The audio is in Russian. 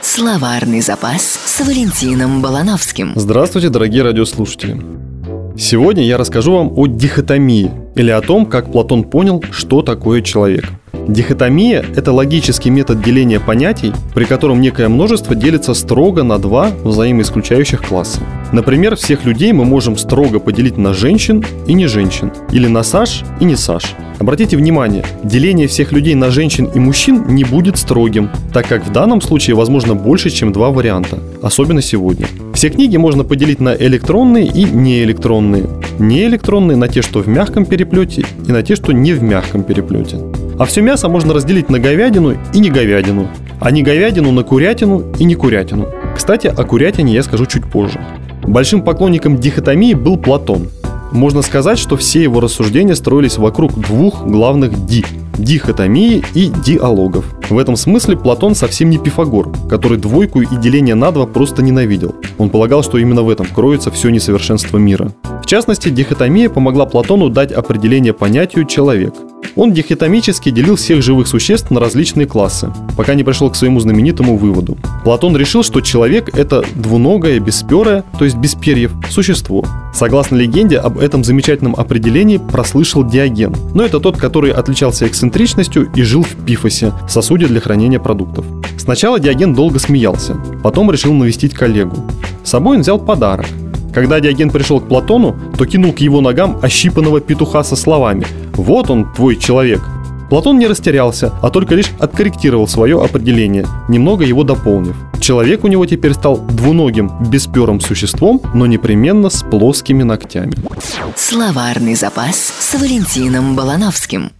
Словарный запас с Валентином Балановским. Здравствуйте, дорогие радиослушатели. Сегодня я расскажу вам о дихотомии, или о том, как Платон понял, что такое человек – Дихотомия – это логический метод деления понятий, при котором некое множество делится строго на два взаимоисключающих класса. Например, всех людей мы можем строго поделить на женщин и не женщин, или на Саш и не Саш. Обратите внимание, деление всех людей на женщин и мужчин не будет строгим, так как в данном случае возможно больше, чем два варианта, особенно сегодня. Все книги можно поделить на электронные и неэлектронные. Неэлектронные на те, что в мягком переплете, и на те, что не в мягком переплете. А все мясо можно разделить на говядину и не говядину, а не говядину на курятину и не курятину. Кстати, о курятине я скажу чуть позже. Большим поклонником дихотомии был Платон. Можно сказать, что все его рассуждения строились вокруг двух главных «ди» – дихотомии и диалогов. В этом смысле Платон совсем не Пифагор, который двойку и деление на два просто ненавидел. Он полагал, что именно в этом кроется все несовершенство мира. В частности, дихотомия помогла Платону дать определение понятию «человек», он дихотомически делил всех живых существ на различные классы, пока не пришел к своему знаменитому выводу. Платон решил, что человек – это двуногое, бесперое, то есть без перьев, существо. Согласно легенде, об этом замечательном определении прослышал Диоген, но это тот, который отличался эксцентричностью и жил в пифосе, сосуде для хранения продуктов. Сначала Диоген долго смеялся, потом решил навестить коллегу. С собой он взял подарок – когда Диоген пришел к Платону, то кинул к его ногам ощипанного петуха со словами «Вот он, твой человек». Платон не растерялся, а только лишь откорректировал свое определение, немного его дополнив. Человек у него теперь стал двуногим, бесперым существом, но непременно с плоскими ногтями. Словарный запас с Валентином Балановским.